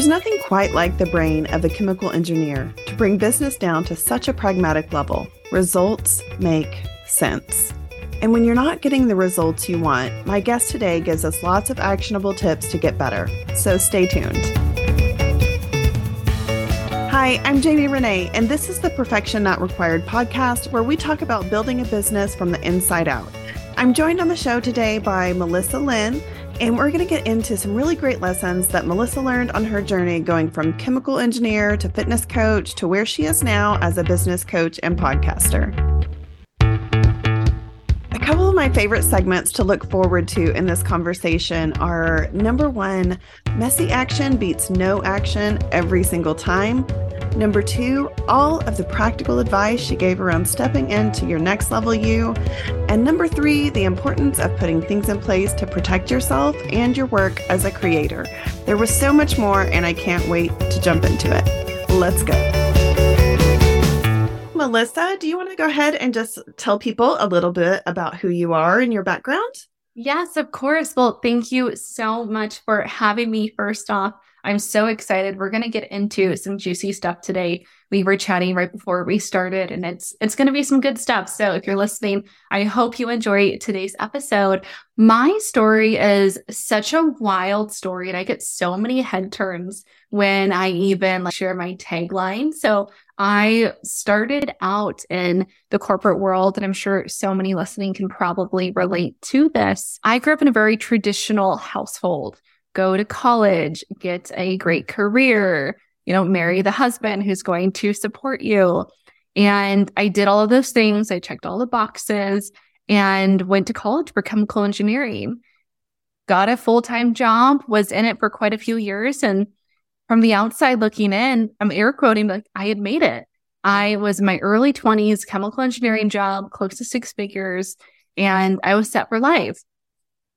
There's nothing quite like the brain of a chemical engineer to bring business down to such a pragmatic level. Results make sense. And when you're not getting the results you want, my guest today gives us lots of actionable tips to get better. So stay tuned. Hi, I'm Jamie Renee, and this is the Perfection Not Required podcast where we talk about building a business from the inside out. I'm joined on the show today by Melissa Lynn and we're going to get into some really great lessons that Melissa learned on her journey going from chemical engineer to fitness coach to where she is now as a business coach and podcaster. A couple of my favorite segments to look forward to in this conversation are number one, messy action beats no action every single time. Number two, all of the practical advice she gave around stepping into your next level you. And number three, the importance of putting things in place to protect yourself and your work as a creator. There was so much more, and I can't wait to jump into it. Let's go. Melissa, do you want to go ahead and just tell people a little bit about who you are and your background? Yes, of course. Well, thank you so much for having me first off. I'm so excited. We're going to get into some juicy stuff today. We were chatting right before we started and it's it's going to be some good stuff. So if you're listening, I hope you enjoy today's episode. My story is such a wild story and I get so many head turns when I even like, share my tagline. So I started out in the corporate world, and I'm sure so many listening can probably relate to this. I grew up in a very traditional household go to college, get a great career, you know, marry the husband who's going to support you. And I did all of those things. I checked all the boxes and went to college for chemical engineering. Got a full time job, was in it for quite a few years. And from the outside looking in, I'm air quoting, like I had made it. I was in my early 20s, chemical engineering job, close to six figures, and I was set for life.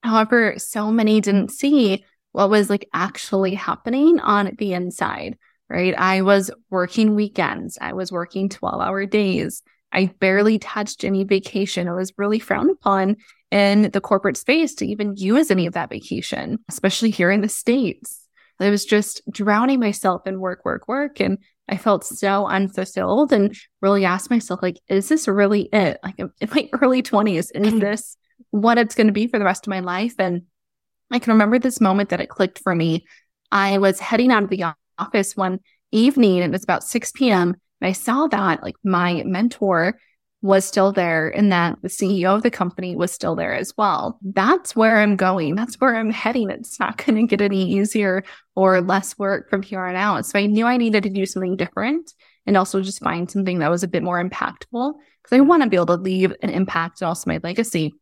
However, so many didn't see what was like actually happening on the inside, right? I was working weekends. I was working 12 hour days. I barely touched any vacation. It was really frowned upon in the corporate space to even use any of that vacation, especially here in the States. I was just drowning myself in work, work, work. And I felt so unfulfilled and really asked myself, like, is this really it? Like in my early 20s, is this what it's going to be for the rest of my life? And I can remember this moment that it clicked for me. I was heading out of the office one evening, and it was about 6 p.m. And I saw that like my mentor was still there and that the CEO of the company was still there as well. That's where I'm going. That's where I'm heading. It's not going to get any easier or less work from here on out. So I knew I needed to do something different and also just find something that was a bit more impactful because I want to be able to leave an impact and also my legacy.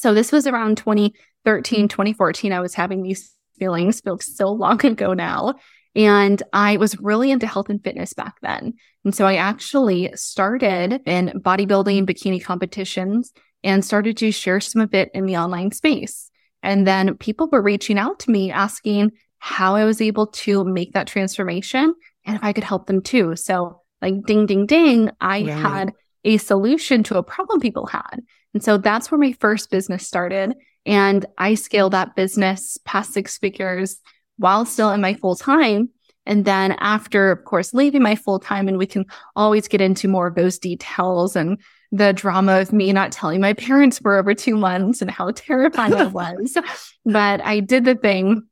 So this was around 2013, mm-hmm. 2014. I was having these feelings, feels so long ago now. And I was really into health and fitness back then. And so I actually started in bodybuilding bikini competitions and started to share some of it in the online space. And then people were reaching out to me asking how I was able to make that transformation and if I could help them too. So like ding, ding, ding, I right. had a solution to a problem people had. And so that's where my first business started. And I scaled that business past six figures while still in my full time. And then after, of course, leaving my full time, and we can always get into more of those details and the drama of me not telling my parents for over two months and how terrifying it was. But I did the thing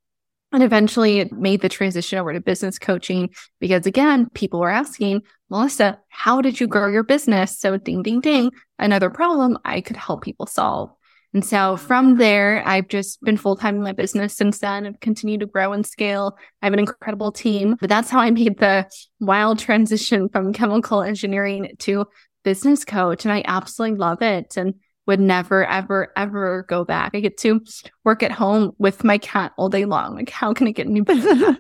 and eventually it made the transition over to business coaching because again, people were asking, Melissa, how did you grow your business? So ding, ding, ding, another problem I could help people solve. And so from there, I've just been full time in my business since then and continue to grow and scale. I have an incredible team, but that's how I made the wild transition from chemical engineering to business coach. And I absolutely love it. And would never, ever, ever go back. I get to work at home with my cat all day long. Like, how can I get any better?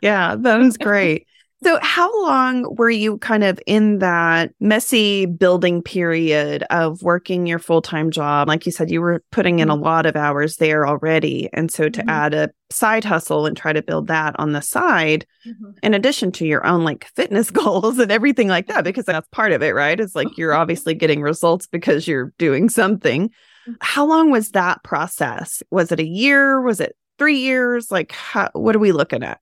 yeah, that is great. So, how long were you kind of in that messy building period of working your full time job? Like you said, you were putting in a mm-hmm. lot of hours there already. And so, to mm-hmm. add a side hustle and try to build that on the side, mm-hmm. in addition to your own like fitness goals and everything like that, because that's part of it, right? It's like you're obviously getting results because you're doing something. Mm-hmm. How long was that process? Was it a year? Was it three years? Like, how, what are we looking at?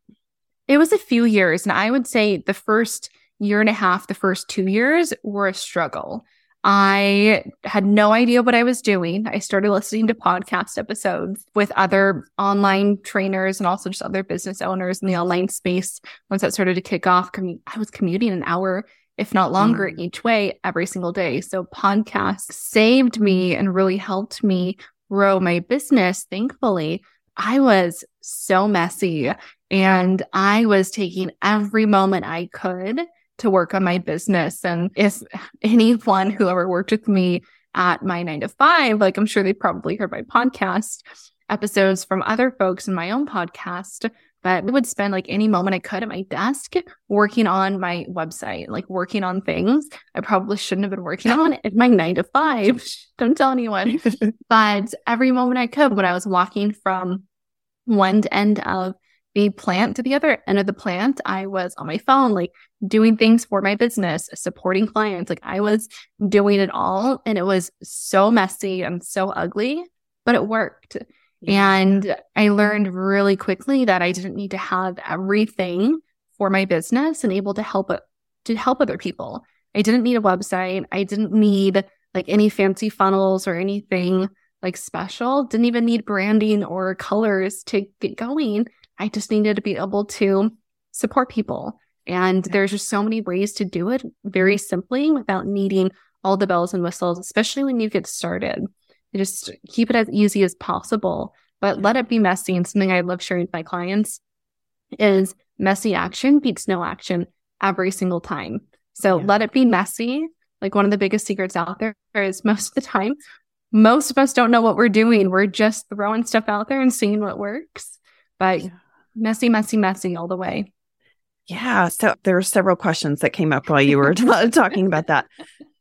It was a few years. And I would say the first year and a half, the first two years were a struggle. I had no idea what I was doing. I started listening to podcast episodes with other online trainers and also just other business owners in the online space. Once that started to kick off, I was commuting an hour, if not longer, mm. each way every single day. So podcasts saved me and really helped me grow my business. Thankfully, I was so messy and I was taking every moment I could to work on my business. And if anyone who ever worked with me at my nine to five, like I'm sure they probably heard my podcast episodes from other folks in my own podcast, but I would spend like any moment I could at my desk working on my website, like working on things I probably shouldn't have been working on at my nine to five. Don't tell anyone. but every moment I could when I was walking from one end of the plant to the other end of the plant, I was on my phone, like doing things for my business, supporting clients. Like I was doing it all and it was so messy and so ugly, but it worked. Yeah. And I learned really quickly that I didn't need to have everything for my business and able to help to help other people. I didn't need a website. I didn't need like any fancy funnels or anything like special. Didn't even need branding or colors to get going. I just needed to be able to support people. And there's just so many ways to do it very mm-hmm. simply without needing all the bells and whistles, especially when you get started. You just keep it as easy as possible, but let it be messy. And something I love sharing with my clients is messy action beats no action every single time. So yeah. let it be messy. Like one of the biggest secrets out there is most of the time, most of us don't know what we're doing. We're just throwing stuff out there and seeing what works. But yeah messy, messy, messy all the way. Yeah. So there were several questions that came up while you were t- talking about that.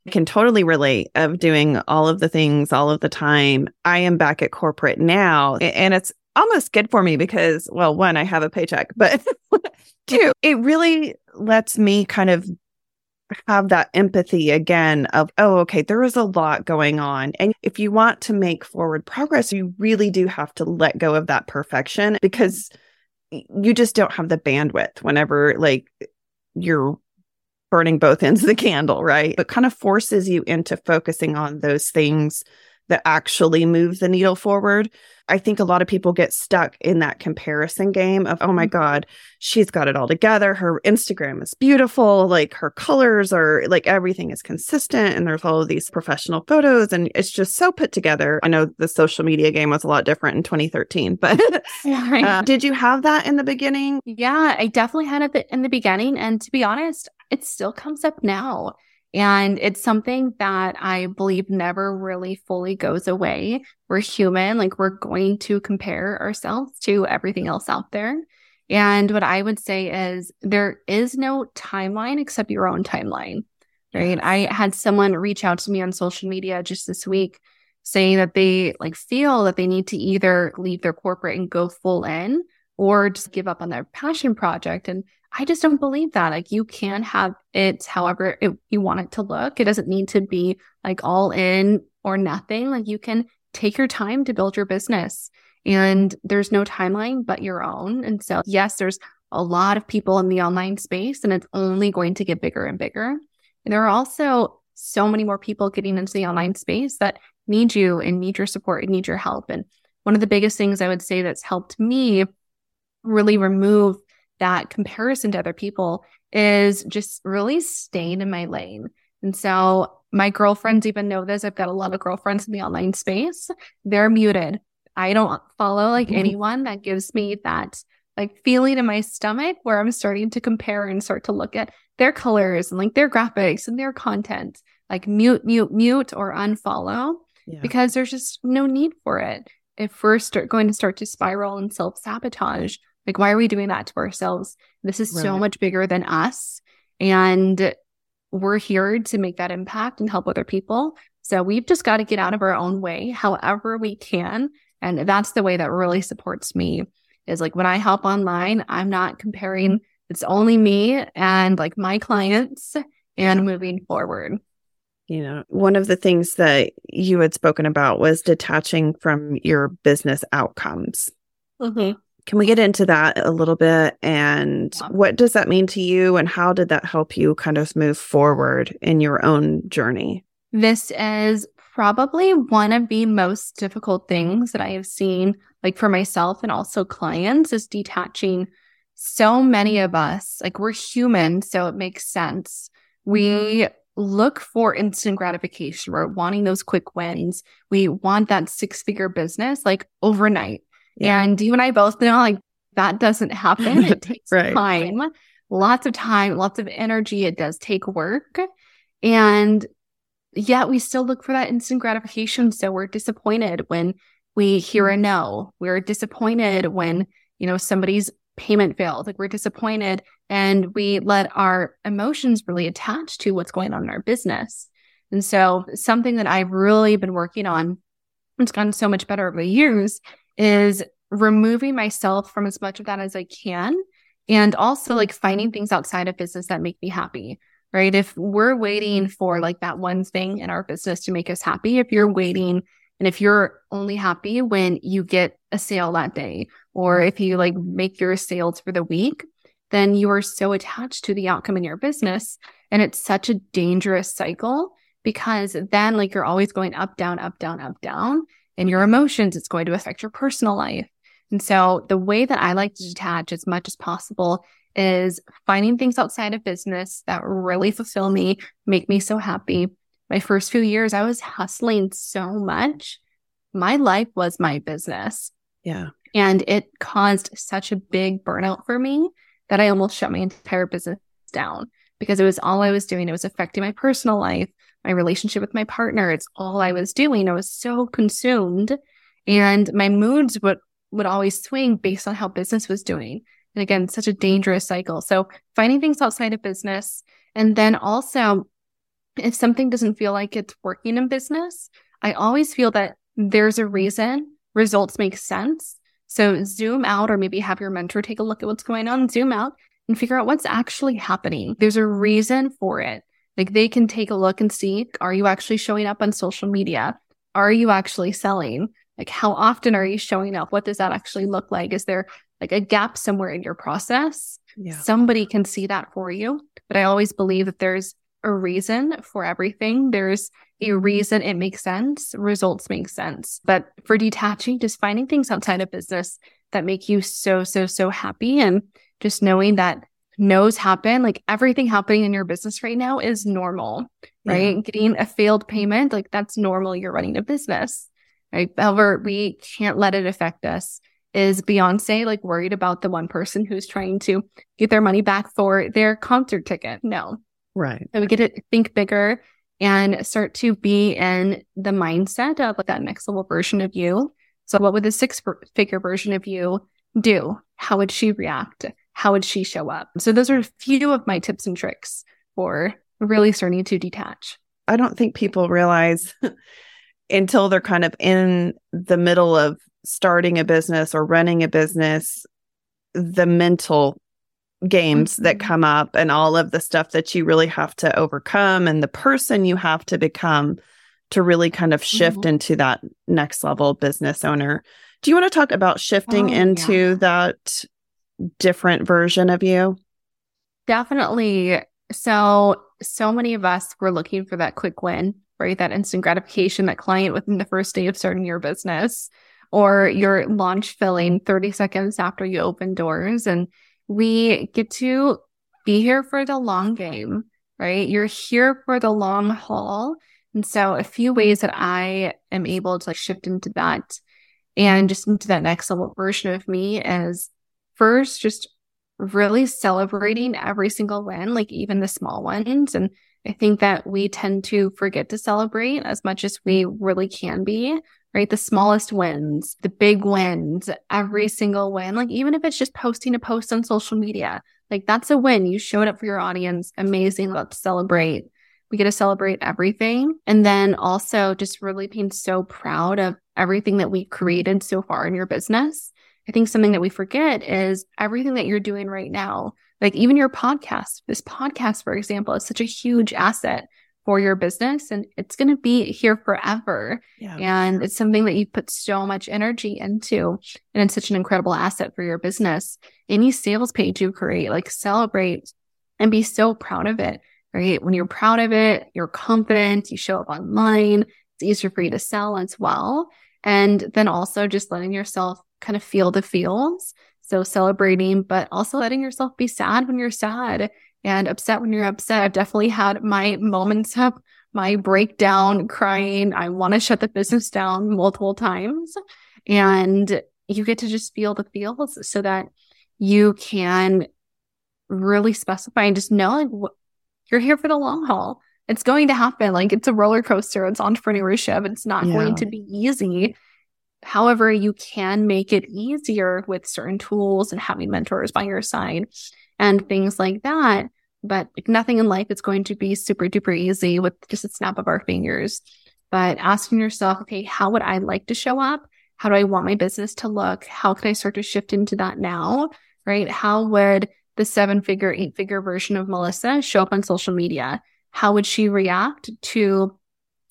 I can totally relate of doing all of the things all of the time. I am back at corporate now and it's almost good for me because, well, one, I have a paycheck, but two, it really lets me kind of have that empathy again of, oh, okay, there is a lot going on. And if you want to make forward progress, you really do have to let go of that perfection because you just don't have the bandwidth whenever like you're burning both ends of the candle, right? But kind of forces you into focusing on those things that actually move the needle forward. I think a lot of people get stuck in that comparison game of, oh my mm-hmm. God, she's got it all together. Her Instagram is beautiful. Like her colors are like everything is consistent. And there's all of these professional photos and it's just so put together. I know the social media game was a lot different in 2013, but yeah, right. uh, did you have that in the beginning? Yeah, I definitely had it in the beginning. And to be honest, it still comes up now. And it's something that I believe never really fully goes away. We're human, like we're going to compare ourselves to everything else out there. And what I would say is there is no timeline except your own timeline, right? I had someone reach out to me on social media just this week saying that they like feel that they need to either leave their corporate and go full in or just give up on their passion project. And I just don't believe that. Like you can have it however it, you want it to look. It doesn't need to be like all in or nothing. Like you can take your time to build your business and there's no timeline but your own. And so, yes, there's a lot of people in the online space and it's only going to get bigger and bigger. And there are also so many more people getting into the online space that need you and need your support and need your help. And one of the biggest things I would say that's helped me really remove that comparison to other people is just really staying in my lane. And so my girlfriends even know this. I've got a lot of girlfriends in the online space. They're muted. I don't follow like mm-hmm. anyone that gives me that like feeling in my stomach where I'm starting to compare and start to look at their colors and like their graphics and their content. Like mute, mute, mute or unfollow yeah. because there's just no need for it. If we're start going to start to spiral and self sabotage, like, why are we doing that to ourselves? This is right. so much bigger than us. And we're here to make that impact and help other people. So we've just got to get out of our own way however we can. And that's the way that really supports me is like when I help online, I'm not comparing, it's only me and like my clients and moving forward. You know, one of the things that you had spoken about was detaching from your business outcomes. Mm-hmm Can we get into that a little bit? And what does that mean to you? And how did that help you kind of move forward in your own journey? This is probably one of the most difficult things that I have seen, like for myself and also clients, is detaching so many of us. Like we're human, so it makes sense. We mm-hmm. look for instant gratification. We're wanting those quick wins. We want that six figure business like overnight. Yeah. And you and I both know like that doesn't happen. It takes right. time, lots of time, lots of energy. It does take work. And yet we still look for that instant gratification. So we're disappointed when we hear a mm-hmm. no. We're disappointed when, you know, somebody's payment failed. Like we're disappointed and we let our emotions really attach to what's going on in our business. And so something that I've really been working on, it's gotten so much better over the years, is removing myself from as much of that as I can. And also like finding things outside of business that make me happy, right? If we're waiting for like that one thing in our business to make us happy, if you're waiting and if you're only happy when you get a sale that day, or if you like make your sales for the week, then you are so attached to the outcome in your business. And it's such a dangerous cycle because then like you're always going up, down, up, down, up, down. And your emotions, it's going to affect your personal life. And so the way that I like to detach as much as possible is finding things outside of business that really fulfill me, make me so happy. My first few years, I was hustling so much. My life was my business. Yeah. And it caused such a big burnout for me that I almost shut my entire business down because it was all I was doing. It was affecting my personal life, my relationship with my partner. It's all I was doing. I was so consumed and my moods would, would always swing based on how business was doing. And again, such a dangerous cycle. So finding things outside of business. And then also, if something doesn't feel like it's working in business, I always feel that there's a reason results make sense. So zoom out or maybe have your mentor take a look at what's going on, zoom out and figure out what's actually happening. There's a reason for it. Like they can take a look and see, are you actually showing up on social media? Are you actually selling? Like how often are you showing up? What does that actually look like? Is there like a gap somewhere in your process? Yeah. Somebody can see that for you. But I always believe that there's a reason for everything. There's a reason it makes sense, results make sense. But for detaching, just finding things outside of business that make you so, so, so happy and just knowing that no's happen, like everything happening in your business right now is normal, right? Yeah. Getting a failed payment, like that's normal. You're running a business, right? However, we can't let it affect us. Is Beyonce like worried about the one person who's trying to get their money back for their concert ticket? No. Right. So we get to think bigger and start to be in the mindset of like that next level version of you. So what would the six figure version of you do? How would she react? How would she show up? So those are a few of my tips and tricks for really starting to detach. I don't think people realize until they're kind of in the middle of starting a business or running a business the mental games mm-hmm. that come up and all of the stuff that you really have to overcome and the person you have to become to really kind of shift mm-hmm. into that next level business owner. Do you want to talk about shifting oh, into yeah. that different version of you? Definitely. So, so many of us were looking for that quick win, right? That instant gratification, that client within the first day of starting your business or your launch filling 30 seconds after you open doors. And we get to be here for the long game, right? You're here for the long haul. And so a few ways that I am able to like shift into that and just into that next level version of me is first just really celebrating every single win, like even the small ones. And I think that we tend to forget to celebrate as much as we really can be right? The smallest wins, the big wins, every single win. Like, even if it's just posting a post on social media, like that's a win. You showed up for your audience. Amazing. Let's celebrate. We get to celebrate everything. And then also just really being so proud of everything that we created so far in your business. I think something that we forget is everything that you're doing right now, like even your podcast. This podcast, for example, is such a huge asset for your business and it's going to be here forever. Yeah. And it's something that you put so much energy into and it's such an incredible asset for your business. Any sales page you create, like celebrate and be so proud of it, right? When you're proud of it, you're confident, you show up online, it's easier for you to sell as well. And then also just letting yourself kind of feel the feels. So celebrating, but also letting yourself be sad when you're sad and upset when you're upset. I've definitely had my moments of my breakdown, crying. I want to shut the business down multiple times. And you get to just feel the feels so that you can really specify and just know like you're here for the long haul. It's going to happen. Like it's a roller coaster. It's entrepreneurship. It's not yeah. going to be easy. However, you can make it easier with certain tools and having mentors by your side and things like that. But nothing in life is going to be super duper easy with just a snap of our fingers. But asking yourself, okay, how would I like to show up? How do I want my business to look? How can I start to shift into that now? Right? How would the seven figure, eight figure version of Melissa show up on social media? How would she react to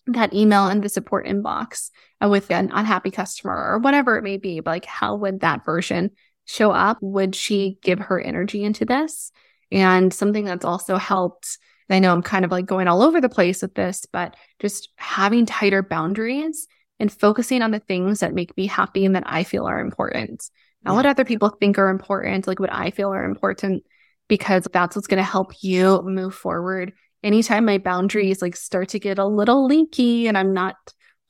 that email in the support inbox uh, with an unhappy customer or whatever it may be? But like, how would that version show up? Would she give her energy into this? And something that's also helped, I know I'm kind of like going all over the place with this, but just having tighter boundaries and focusing on the things that make me happy and that I feel are important. Not yeah. what other people think are important, like what I feel are important, because that's what's going to help you move forward. Anytime my boundaries like start to get a little leaky and I'm not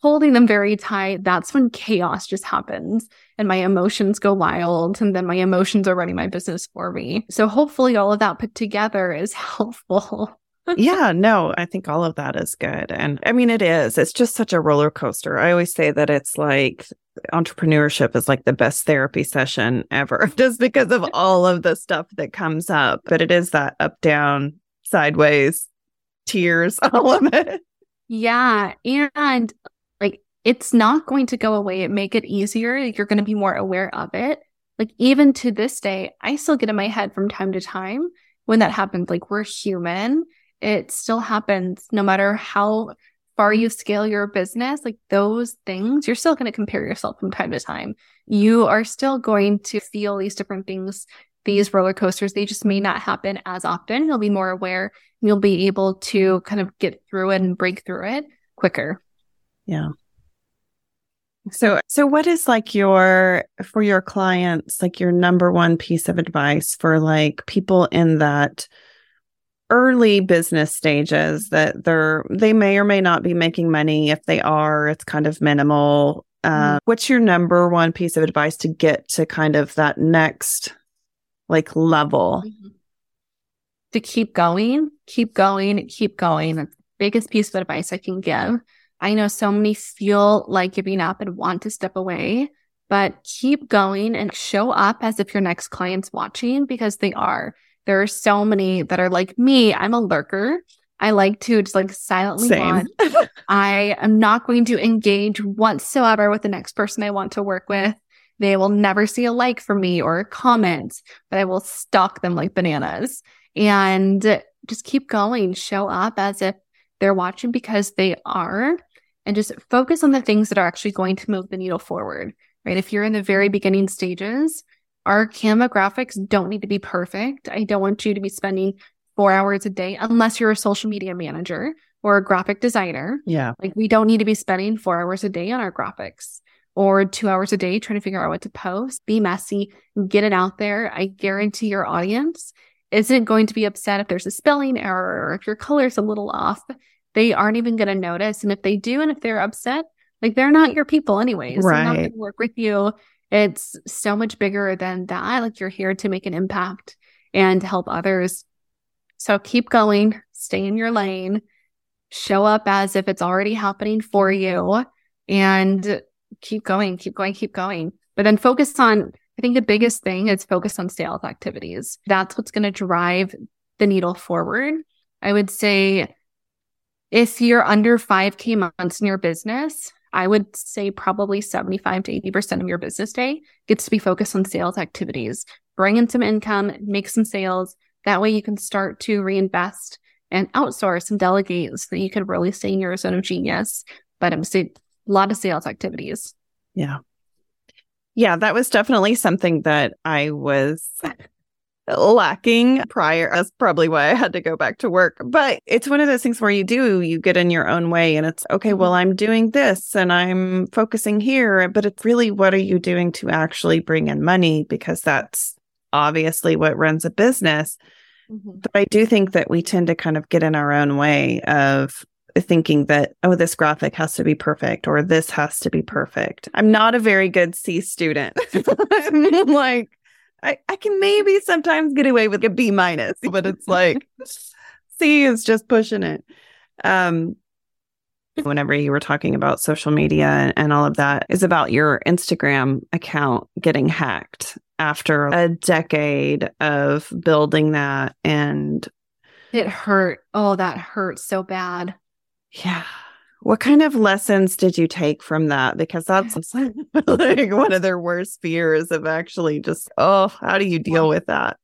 holding them very tight, that's when chaos just happens and my emotions go wild. And then my emotions are running my business for me. So hopefully all of that put together is helpful. yeah, no, I think all of that is good. And I mean, it is. It's just such a roller coaster. I always say that it's like entrepreneurship is like the best therapy session ever, just because of all of the stuff that comes up. But it is that up, down, sideways, tears, all of it. Yeah. And like it's not going to go away. It make it easier. You're going to be more aware of it. Like even to this day, I still get in my head from time to time when that happens. Like we're human. It still happens no matter how far you scale your business, like those things, you're still going to compare yourself from time to time. You are still going to feel these different things, these roller coasters. They just may not happen as often. You'll be more aware. You'll be able to kind of get through it and break through it quicker. Yeah. So, so what is like your, for your clients, like your number one piece of advice for like people in that early business stages that they're, they may or may not be making money. If they are, it's kind of minimal. Uh, mm-hmm. What's your number one piece of advice to get to kind of that next like level? Mm-hmm. To keep going, keep going, keep going. That's the biggest piece of advice I can give I know so many feel like giving up and want to step away, but keep going and show up as if your next client's watching because they are. There are so many that are like me. I'm a lurker. I like to just like silently Same. watch. I am not going to engage whatsoever with the next person I want to work with. They will never see a like from me or a comment, but I will stalk them like bananas and just keep going. Show up as if they're watching because they are and just focus on the things that are actually going to move the needle forward, right? If you're in the very beginning stages, our Canva graphics don't need to be perfect. I don't want you to be spending four hours a day unless you're a social media manager or a graphic designer. Yeah. Like we don't need to be spending four hours a day on our graphics or two hours a day trying to figure out what to post. Be messy, get it out there. I guarantee your audience isn't going to be upset if there's a spelling error or if your color's a little off they aren't even going to notice. And if they do, and if they're upset, like they're not your people anyways. Right. They're not going to work with you. It's so much bigger than that. Like you're here to make an impact and help others. So keep going, stay in your lane, show up as if it's already happening for you and keep going, keep going, keep going. But then focus on, I think the biggest thing is focus on sales activities. That's what's going to drive the needle forward. I would say if you're under 5K months in your business, I would say probably 75 to 80% of your business day gets to be focused on sales activities. Bring in some income, make some sales. That way you can start to reinvest and outsource and delegate so that you could really stay in your zone of genius. But I'm um, a lot of sales activities. Yeah. Yeah, that was definitely something that I was lacking prior. That's probably why I had to go back to work. But it's one of those things where you do, you get in your own way and it's okay, well, mm-hmm. I'm doing this and I'm focusing here. But it's really what are you doing to actually bring in money? Because that's obviously what runs a business. Mm-hmm. But I do think that we tend to kind of get in our own way of thinking that, oh, this graphic has to be perfect or this has to be perfect. I'm not a very good C student. like, I, I can maybe sometimes get away with a B minus, but it's like C is just pushing it. Um, whenever you were talking about social media and, all of that is about your Instagram account getting hacked after a decade of building that and it hurt. Oh, that hurt so bad. Yeah. What kind of lessons did you take from that? Because that's like one of their worst fears of actually just, oh, how do you deal with that?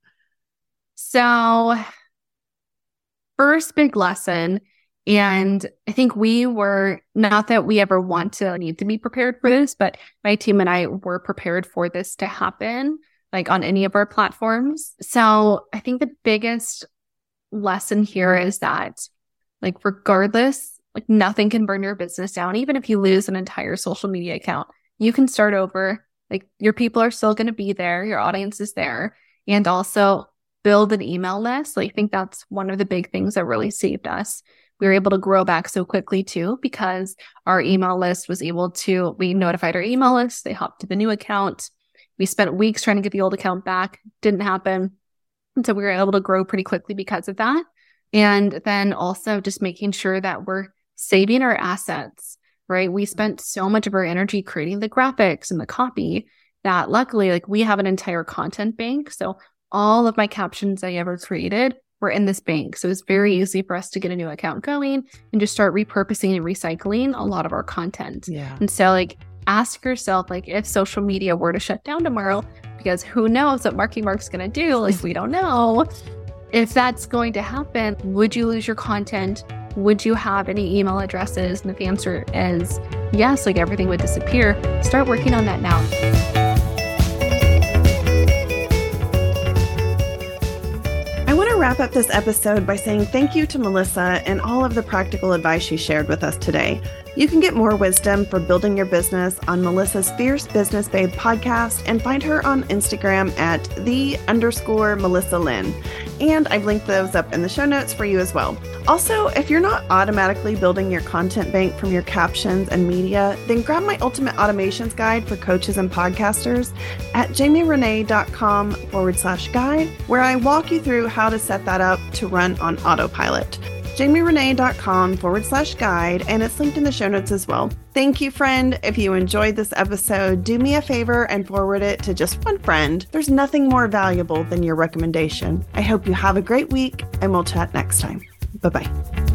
So, first big lesson, and I think we were not that we ever want to need to be prepared for this, but my team and I were prepared for this to happen, like on any of our platforms. So, I think the biggest lesson here is that, like, regardless like nothing can burn your business down. Even if you lose an entire social media account, you can start over. Like your people are still going to be there. Your audience is there. And also build an email list. Like, I think that's one of the big things that really saved us. We were able to grow back so quickly too, because our email list was able to, we notified our email list. They hopped to the new account. We spent weeks trying to get the old account back. Didn't happen. And so we were able to grow pretty quickly because of that. And then also just making sure that we're saving our assets, right? We spent so much of our energy creating the graphics and the copy that luckily, like we have an entire content bank. So all of my captions I ever created were in this bank. So it's very easy for us to get a new account going and just start repurposing and recycling a lot of our content. Yeah. And so like ask yourself like if social media were to shut down tomorrow, because who knows what Marky Mark's gonna do? Like we don't know. If that's going to happen, would you lose your content? Would you have any email addresses? And if the answer is yes, like everything would disappear, start working on that now. Wrap up this episode by saying thank you to Melissa and all of the practical advice she shared with us today. You can get more wisdom for building your business on Melissa's Fierce Business Babe podcast and find her on Instagram at the underscore Melissa Lynn. And I've linked those up in the show notes for you as well. Also, if you're not automatically building your content bank from your captions and media, then grab my ultimate automations guide for coaches and podcasters at jamierenee.com forward slash guide, where I walk you through how to set that up to run on autopilot jamierenee.com forward slash guide, and it's linked in the show notes as well. Thank you, friend. If you enjoyed this episode, do me a favor and forward it to just one friend. There's nothing more valuable than your recommendation. I hope you have a great week, and we'll chat next time. Bye bye.